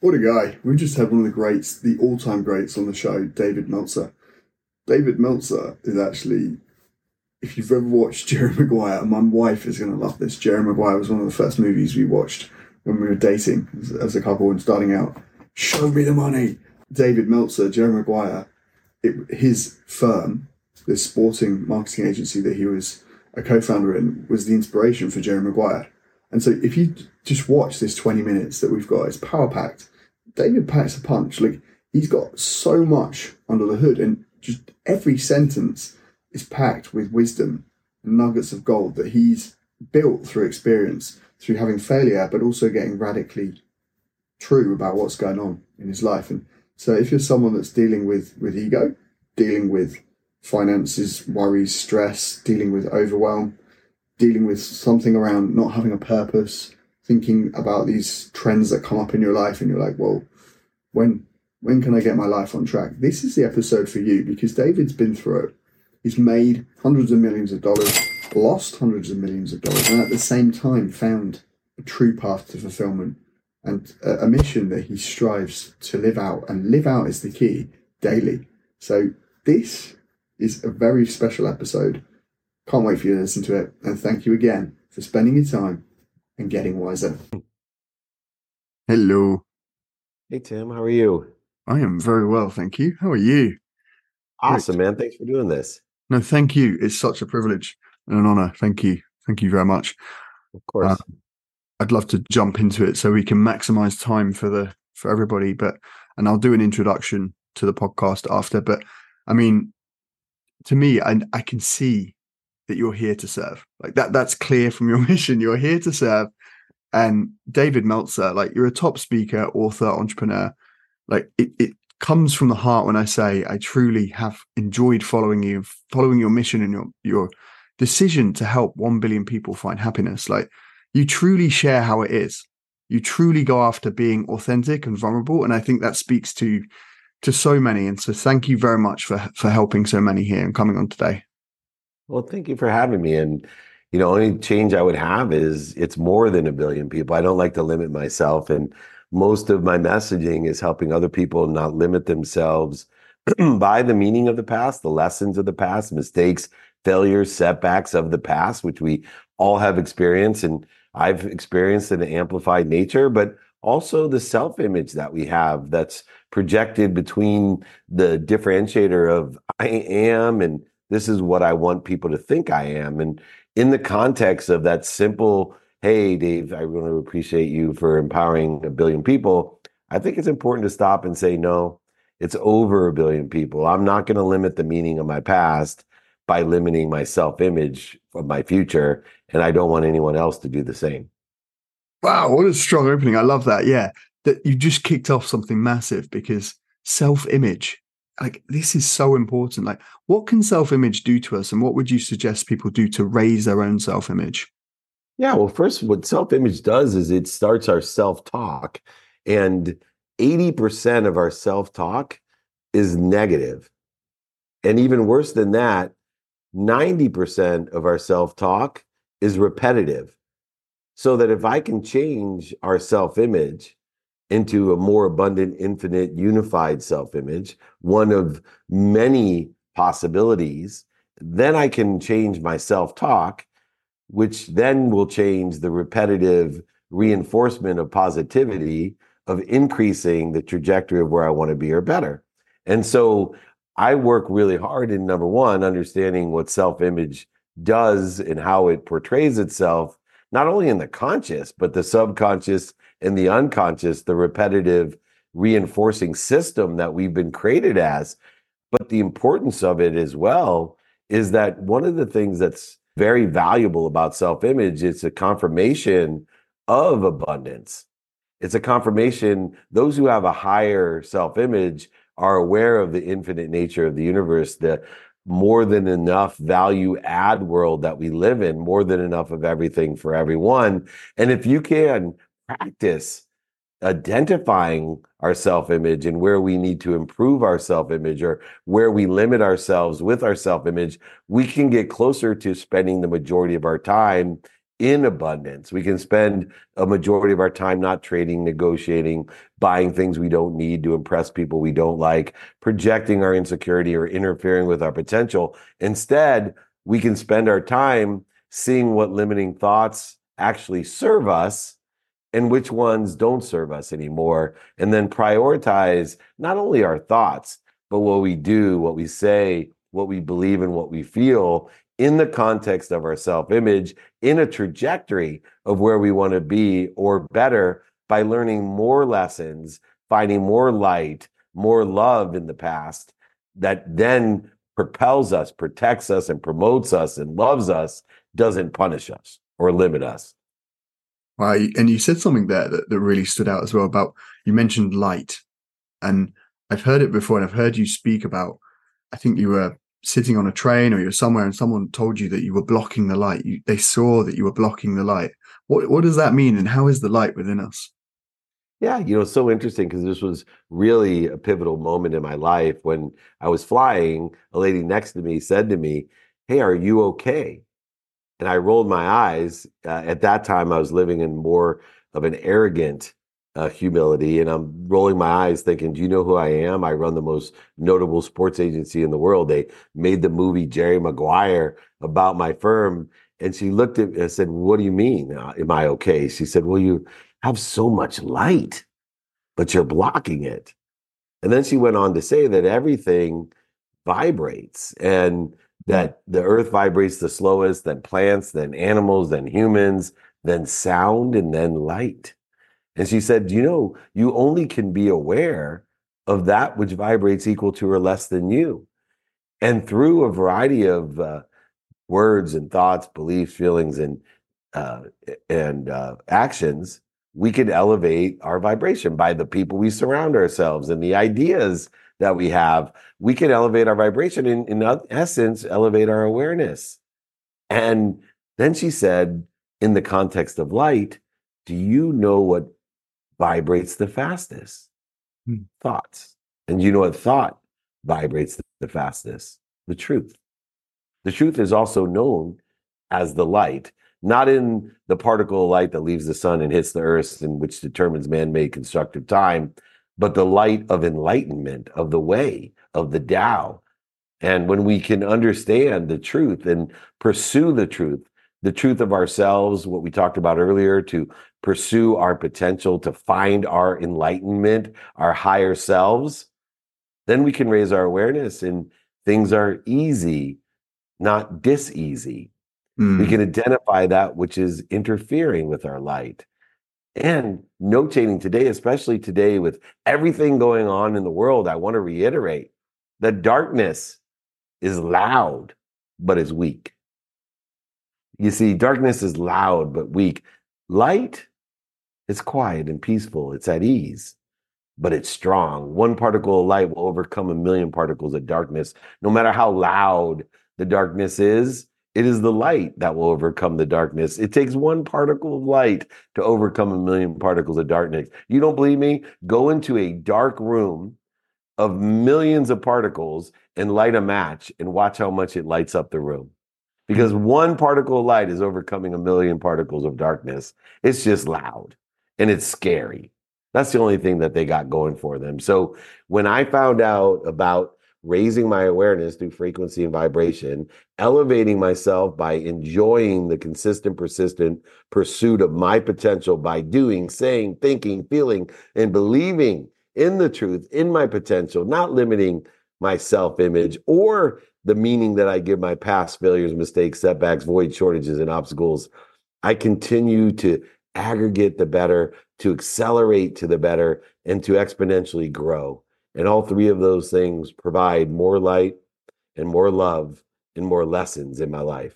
What a guy. We've just had one of the greats, the all time greats on the show, David Meltzer. David Meltzer is actually, if you've ever watched Jerry Maguire, my wife is going to love this. Jerry Maguire was one of the first movies we watched when we were dating as, as a couple and starting out. Show me the money. David Meltzer, Jerry Maguire, it, his firm, this sporting marketing agency that he was a co founder in, was the inspiration for Jerry Maguire. And so if you just watch this 20 minutes that we've got, it's power packed. David packs a punch. Like he's got so much under the hood, and just every sentence is packed with wisdom and nuggets of gold that he's built through experience, through having failure, but also getting radically true about what's going on in his life. And so if you're someone that's dealing with with ego, dealing with finances, worries, stress, dealing with overwhelm, dealing with something around not having a purpose, thinking about these trends that come up in your life, and you're like, well, when when can I get my life on track? This is the episode for you because David's been through it. He's made hundreds of millions of dollars, lost hundreds of millions of dollars, and at the same time found a true path to fulfillment and a, a mission that he strives to live out. And live out is the key daily. So this is a very special episode. Can't wait for you to listen to it. And thank you again for spending your time and getting wiser. Hello. Hey Tim, how are you? I am very well, thank you. How are you? Awesome, Great. man. Thanks for doing this. No, thank you. It's such a privilege and an honor. Thank you. Thank you very much. Of course. Uh, I'd love to jump into it so we can maximize time for the for everybody, but and I'll do an introduction to the podcast after. But I mean, to me, I, I can see that you're here to serve. Like that, that's clear from your mission. You're here to serve. And David Meltzer, like you're a top speaker, author, entrepreneur. Like it, it comes from the heart when I say I truly have enjoyed following you, following your mission and your your decision to help one billion people find happiness. Like you truly share how it is. You truly go after being authentic and vulnerable. And I think that speaks to to so many. And so thank you very much for for helping so many here and coming on today. Well, thank you for having me. And you know, only change I would have is it's more than a billion people. I don't like to limit myself. And most of my messaging is helping other people not limit themselves by the meaning of the past, the lessons of the past, mistakes, failures, setbacks of the past, which we all have experienced. And I've experienced in an amplified nature, but also the self image that we have that's projected between the differentiator of I am and this is what I want people to think I am. And in the context of that simple, hey, Dave, I to appreciate you for empowering a billion people, I think it's important to stop and say, no, it's over a billion people. I'm not going to limit the meaning of my past by limiting my self image of my future. And I don't want anyone else to do the same. Wow, what a strong opening. I love that. Yeah. That you just kicked off something massive because self image like this is so important like what can self-image do to us and what would you suggest people do to raise their own self-image? Yeah well first what self-image does is it starts our self-talk and 80% of our self-talk is negative. And even worse than that 90% of our self-talk is repetitive. So that if i can change our self-image into a more abundant, infinite, unified self image, one of many possibilities, then I can change my self talk, which then will change the repetitive reinforcement of positivity of increasing the trajectory of where I want to be or better. And so I work really hard in number one, understanding what self image does and how it portrays itself, not only in the conscious, but the subconscious in the unconscious, the repetitive reinforcing system that we've been created as. But the importance of it as well is that one of the things that's very valuable about self image is a confirmation of abundance. It's a confirmation, those who have a higher self image are aware of the infinite nature of the universe, the more than enough value add world that we live in, more than enough of everything for everyone. And if you can practice identifying our self image and where we need to improve our self image or where we limit ourselves with our self image, we can get closer to spending the majority of our time in abundance. We can spend a majority of our time not trading, negotiating, buying things we don't need to impress people we don't like, projecting our insecurity or interfering with our potential. Instead, we can spend our time seeing what limiting thoughts actually serve us and which ones don't serve us anymore. And then prioritize not only our thoughts, but what we do, what we say, what we believe, and what we feel in the context of our self image, in a trajectory of where we want to be or better by learning more lessons, finding more light, more love in the past that then propels us, protects us, and promotes us and loves us, doesn't punish us or limit us. Right. And you said something there that, that really stood out as well about you mentioned light. And I've heard it before and I've heard you speak about, I think you were sitting on a train or you're somewhere and someone told you that you were blocking the light. You, they saw that you were blocking the light. What, what does that mean? And how is the light within us? Yeah, you know, so interesting because this was really a pivotal moment in my life when I was flying. A lady next to me said to me, Hey, are you okay? And I rolled my eyes. Uh, at that time, I was living in more of an arrogant uh, humility, and I'm rolling my eyes, thinking, "Do you know who I am? I run the most notable sports agency in the world. They made the movie Jerry Maguire about my firm." And she looked at me and said, "What do you mean? Uh, am I okay?" She said, "Well, you have so much light, but you're blocking it." And then she went on to say that everything vibrates and that the earth vibrates the slowest, then plants, then animals, then humans, then sound, and then light. And she said, You know, you only can be aware of that which vibrates equal to or less than you. And through a variety of uh, words and thoughts, beliefs, feelings, and uh, and uh, actions, we can elevate our vibration by the people we surround ourselves and the ideas that we have, we can elevate our vibration in, in essence, elevate our awareness. And then she said, in the context of light, do you know what vibrates the fastest? Hmm. Thoughts. And you know what thought vibrates the fastest? The truth. The truth is also known as the light, not in the particle of light that leaves the sun and hits the earth, and which determines man made constructive time, but the light of enlightenment, of the way, of the Tao. And when we can understand the truth and pursue the truth, the truth of ourselves, what we talked about earlier, to pursue our potential, to find our enlightenment, our higher selves, then we can raise our awareness and things are easy, not diseasy. Mm. We can identify that which is interfering with our light and notating today, especially today with everything going on in the world, I want to reiterate the darkness is loud, but is weak. You see, darkness is loud, but weak. Light is quiet and peaceful, it's at ease, but it's strong. One particle of light will overcome a million particles of darkness. No matter how loud the darkness is, it is the light that will overcome the darkness. It takes one particle of light to overcome a million particles of darkness. You don't believe me? Go into a dark room of millions of particles and light a match and watch how much it lights up the room. Because hmm. one particle of light is overcoming a million particles of darkness. It's just loud and it's scary. That's the only thing that they got going for them. So when I found out about raising my awareness through frequency and vibration, elevating myself by enjoying the consistent, persistent pursuit of my potential by doing, saying, thinking, feeling, and believing in the truth, in my potential, not limiting my self image or the meaning that I give my past failures, mistakes, setbacks, void, shortages, and obstacles. I continue to aggregate the better, to accelerate to the better, and to exponentially grow. And all three of those things provide more light and more love and more lessons in my life.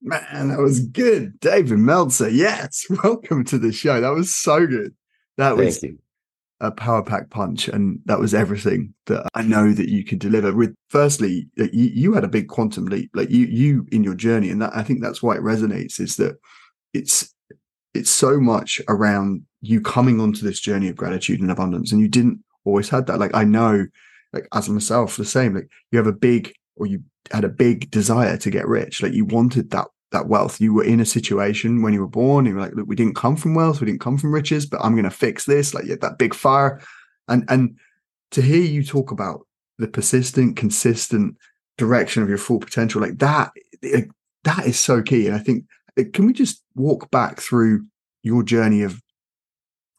Man, that was good. David Meltzer. Yes. Welcome to the show. That was so good. That Thank was you. a power pack punch. And that was everything that I know that you could deliver with. Firstly, you, you had a big quantum leap, like you, you in your journey. And that I think that's why it resonates is that it's, it's so much around you coming onto this journey of gratitude and abundance. And you didn't always had that. Like I know, like as myself, the same. Like you have a big, or you had a big desire to get rich. Like you wanted that that wealth. You were in a situation when you were born, you were like, look, we didn't come from wealth, we didn't come from riches, but I'm gonna fix this, like you that big fire. And and to hear you talk about the persistent, consistent direction of your full potential, like that, that is so key. And I think can we just walk back through your journey of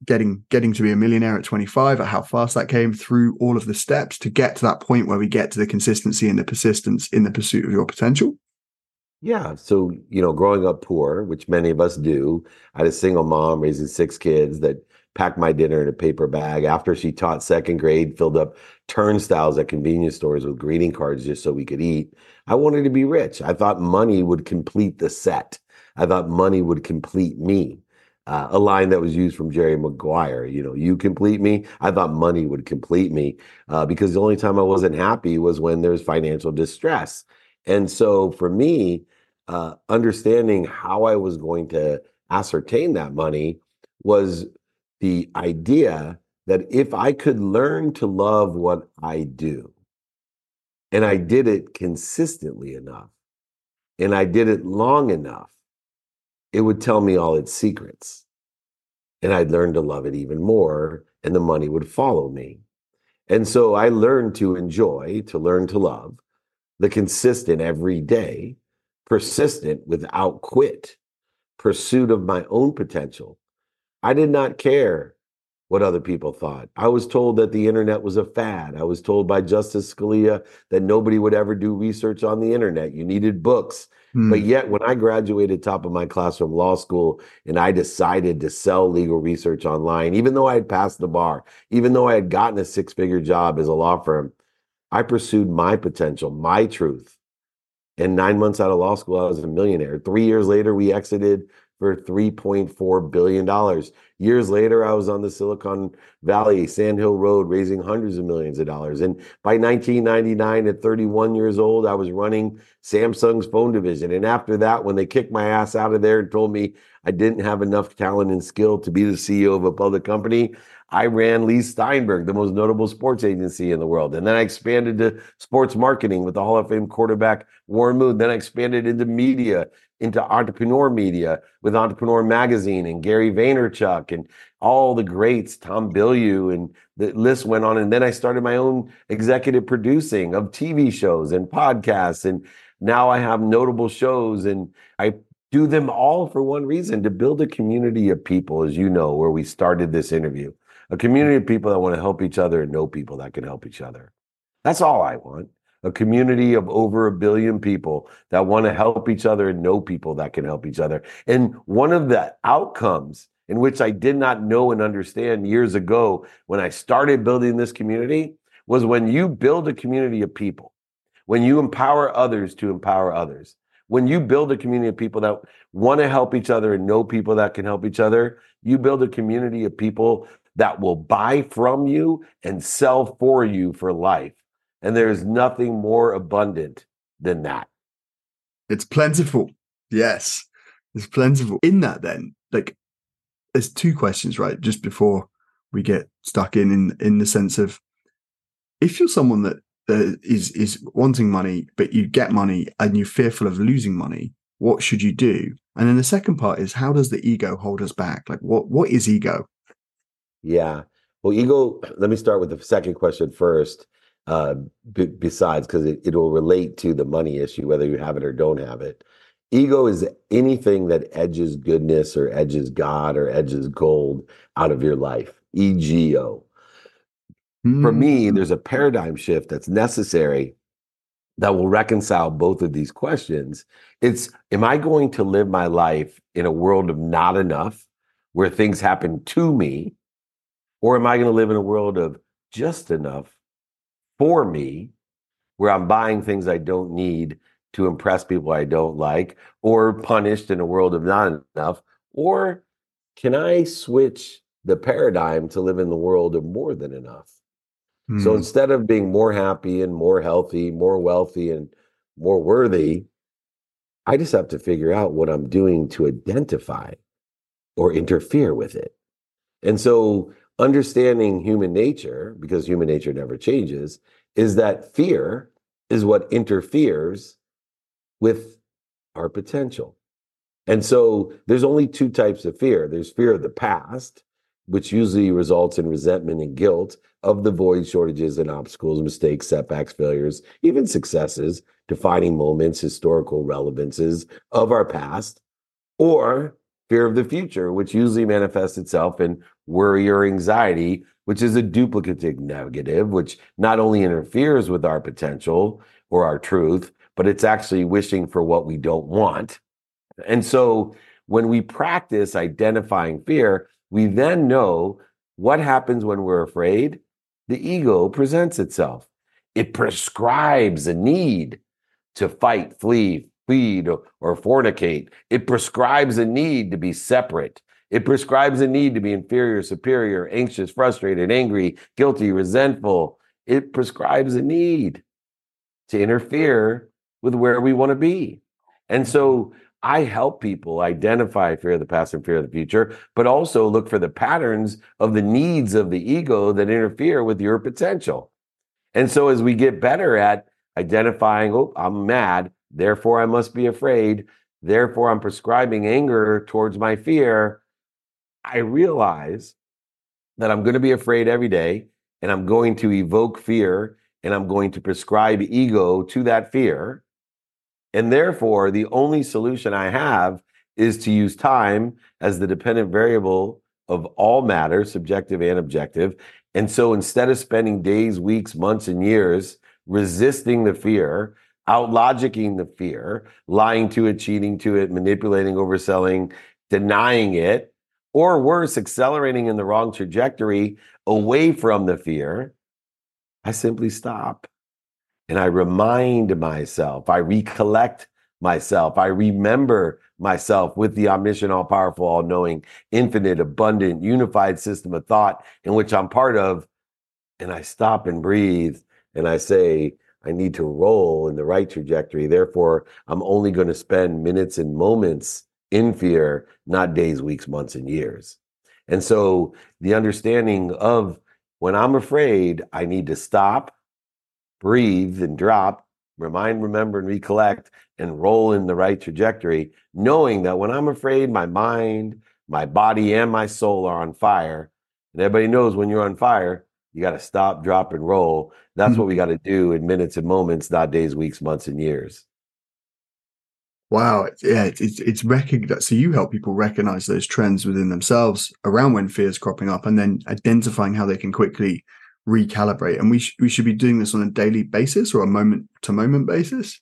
getting getting to be a millionaire at 25 at how fast that came through all of the steps to get to that point where we get to the consistency and the persistence in the pursuit of your potential. Yeah. So you know growing up poor which many of us do i had a single mom raising six kids that packed my dinner in a paper bag. After she taught second grade filled up turnstiles at convenience stores with greeting cards just so we could eat. I wanted to be rich. I thought money would complete the set. I thought money would complete me uh, a line that was used from Jerry Maguire. You know, you complete me. I thought money would complete me uh, because the only time I wasn't happy was when there's financial distress. And so for me, uh, understanding how I was going to ascertain that money was the idea that if I could learn to love what I do, and I did it consistently enough, and I did it long enough, it would tell me all its secrets. And I'd learn to love it even more, and the money would follow me. And so I learned to enjoy, to learn to love the consistent every day, persistent without quit pursuit of my own potential. I did not care what other people thought. I was told that the internet was a fad. I was told by Justice Scalia that nobody would ever do research on the internet. You needed books. Mm. But yet, when I graduated top of my class from law school and I decided to sell legal research online, even though I had passed the bar, even though I had gotten a six figure job as a law firm, I pursued my potential, my truth. And nine months out of law school, I was a millionaire. Three years later, we exited for $3.4 billion. Years later, I was on the Silicon Valley, Sand Hill Road, raising hundreds of millions of dollars. And by 1999, at 31 years old, I was running Samsung's phone division. And after that, when they kicked my ass out of there and told me I didn't have enough talent and skill to be the CEO of a public company, I ran Leigh Steinberg, the most notable sports agency in the world. And then I expanded to sports marketing with the Hall of Fame quarterback Warren Moon. Then I expanded into media into entrepreneur media with Entrepreneur Magazine and Gary Vaynerchuk and all the greats, Tom Bilyeu, and the list went on. And then I started my own executive producing of TV shows and podcasts. And now I have notable shows and I do them all for one reason to build a community of people, as you know, where we started this interview. A community of people that want to help each other and know people that can help each other. That's all I want a community of over a billion people that want to help each other and know people that can help each other. And one of the outcomes in which I did not know and understand years ago when I started building this community was when you build a community of people, when you empower others to empower others, when you build a community of people that want to help each other and know people that can help each other, you build a community of people that will buy from you and sell for you for life. And there's nothing more abundant than that. It's plentiful. Yes. It's plentiful. In that, then, like, there's two questions, right? Just before we get stuck in, in, in the sense of if you're someone that uh, is is wanting money, but you get money and you're fearful of losing money, what should you do? And then the second part is how does the ego hold us back? Like, what what is ego? Yeah. Well, ego. Let me start with the second question first uh, b- besides because it, it will relate to the money issue, whether you have it or don't have it. Ego is anything that edges goodness or edges God or edges gold out of your life. EGO. Mm. For me, hmm. there's a paradigm shift that's necessary that will reconcile both of these questions. It's Am I going to live my life in a world of not enough where things happen to me? Or am I going to live in a world of just enough for me where I'm buying things I don't need to impress people I don't like or punished in a world of not enough? Or can I switch the paradigm to live in the world of more than enough? Mm. So hmm. instead of being more happy and more healthy, more wealthy and more worthy, I just have to figure out what I'm doing to identify or interfere with it. And so understanding human nature, because human nature never changes, is that fear is what interferes with our potential. And so there's only two types of fear there's fear of the past, which usually results in resentment and guilt of the void, shortages, and obstacles, mistakes, setbacks, failures, even successes, defining moments, historical relevances of our past, or fear of the future, which usually manifests itself in worry or anxiety, which is a duplicative negative, which not only interferes with our potential or our truth, but it's actually wishing for what we don't want. And so when we practice identifying fear, we then know what happens when we're afraid. The ego presents itself. It prescribes a need to fight, flee, feed, or, or fornicate. It prescribes a need to be separate. It prescribes a need to be inferior, superior, anxious, frustrated, angry, guilty, resentful. It prescribes a need to interfere with where we want to be. And so I help people identify fear of the past and fear of the future, but also look for the patterns of the needs of the ego that interfere with your potential. And so as we get better at identifying, oh, I'm mad, therefore I must be afraid, therefore I'm prescribing anger towards my fear, I realize that I'm going to be afraid every day and I'm going to evoke fear and I'm going to prescribe ego to that fear. And therefore, the only solution I have is to use time as the dependent variable of all matter, subjective and objective. And so instead of spending days, weeks, months, and years resisting the fear, out logicking the fear, lying to it, cheating to it, manipulating, overselling, denying it, or worse, accelerating in the wrong trajectory away from the fear, I simply stop and I remind myself, I recollect myself, I remember myself with the omniscient, all powerful, all knowing, infinite, abundant, unified system of thought in which I'm part of. And I stop and breathe and I say, I need to roll in the right trajectory. Therefore, I'm only going to spend minutes and moments in fear, not days, weeks, months, and years. And so the understanding of when I'm afraid, I need to stop, breathe, and drop, remind, remember, and recollect, and roll in the right trajectory, knowing that when I'm afraid, my mind, my body, and my soul are on fire. And everybody knows when you're on fire, you got to stop, drop, and roll. That's mm-hmm. what we got to do in minutes and moments, not days, weeks, months, and years. Wow, yeah, it's it's, it's recognized. So you help people recognize those trends within themselves around when fear is cropping up, and then identifying how they can quickly recalibrate. And we sh- we should be doing this on a daily basis or a moment to moment basis.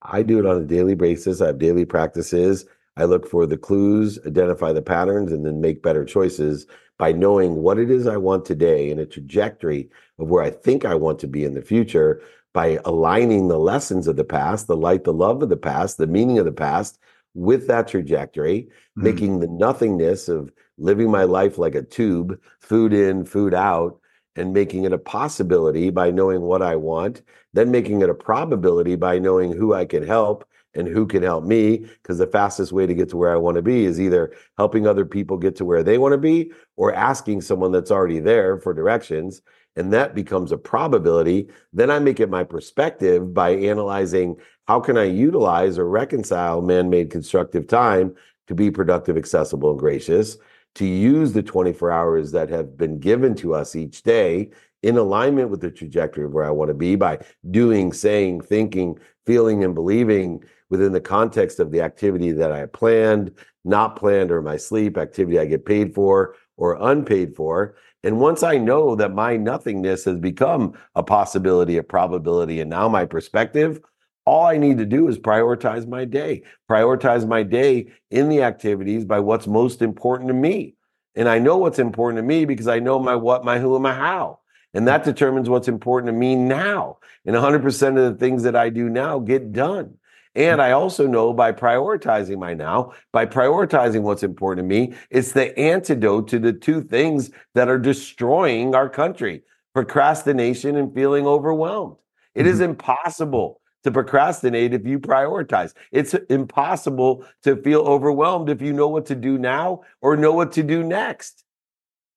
I do it on a daily basis. I have daily practices. I look for the clues, identify the patterns, and then make better choices by knowing what it is I want today and a trajectory of where I think I want to be in the future by aligning the lessons of the past, the light, the love of the past, the meaning of the past with that trajectory, mm-hmm. making the nothingness of living my life like a tube, food in, food out, and making it a possibility by knowing what I want, then making it a probability by knowing who I can help and who can help me because the fastest way to get to where I want to be is either helping other people get to where they want to be or asking someone that's already there for directions and that becomes a probability. Then I make it my perspective by analyzing how can I utilize or reconcile man-made constructive time to be productive accessible and gracious to use the 24 hours that have been given to us each day in alignment with the trajectory of where I want to be by doing, saying, thinking, feeling, and believing within the context of the activity that I planned, not planned, or my sleep, activity I get paid for or unpaid for. And once I know that my nothingness has become a possibility, a probability, and now my perspective, all I need to do is prioritize my day, prioritize my day in the activities by what's most important to me. And I know what's important to me because I know my what, my who, and my how. And that determines what's important to me now. And 100% of the things that I do now get done. And I also know by prioritizing my now, by prioritizing what's important to me, it's the antidote to the two things that are destroying our country procrastination and feeling overwhelmed. It mm-hmm. is impossible to procrastinate if you prioritize. It's impossible to feel overwhelmed if you know what to do now or know what to do next.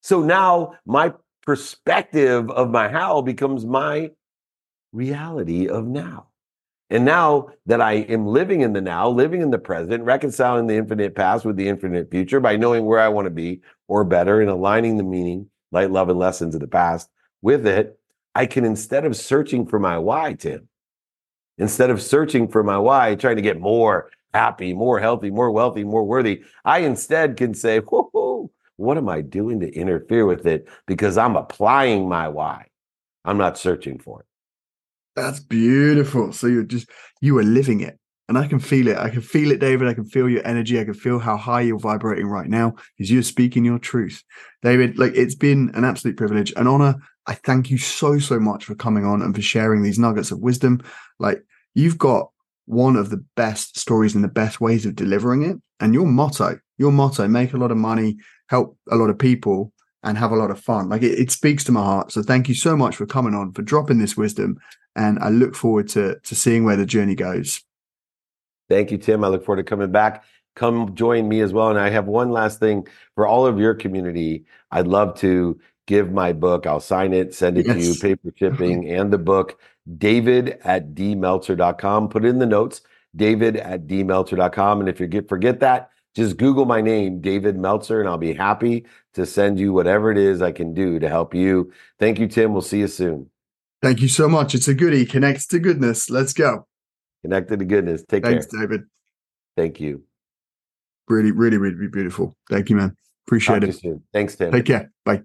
So now my perspective of my how becomes my reality of now. And now that I am living in the now, living in the present, reconciling the infinite past with the infinite future by knowing where I want to be or better and aligning the meaning, light, love, and lessons of the past with it, I can instead of searching for my why, Tim, instead of searching for my why, trying to get more happy, more healthy, more wealthy, more worthy, I instead can say, whoa, what am I doing to interfere with it? Because I'm applying my why. I'm not searching for it. That's beautiful. So you're just you are living it. And I can feel it. I can feel it, David. I can feel your energy. I can feel how high you're vibrating right now because you're speaking your truth. David, like it's been an absolute privilege, an honor. I thank you so, so much for coming on and for sharing these nuggets of wisdom. Like you've got one of the best stories and the best ways of delivering it. And your motto, your motto, make a lot of money, help a lot of people, and have a lot of fun. Like it, it speaks to my heart. So thank you so much for coming on, for dropping this wisdom. And I look forward to to seeing where the journey goes. Thank you, Tim. I look forward to coming back. Come join me as well. And I have one last thing for all of your community. I'd love to give my book. I'll sign it, send it yes. to you, paper shipping, and the book, david at dmeltzer.com. Put it in the notes, david at dmeltzer.com. And if you get, forget that, just Google my name, David Meltzer, and I'll be happy to send you whatever it is I can do to help you. Thank you, Tim. We'll see you soon. Thank you so much. It's a goodie. Connects to goodness. Let's go. Connected to goodness. Take care. Thanks, care. David. Thank you. Really, really, really beautiful. Thank you, man. Appreciate Talk it. Thanks, Tim. Take care. Bye.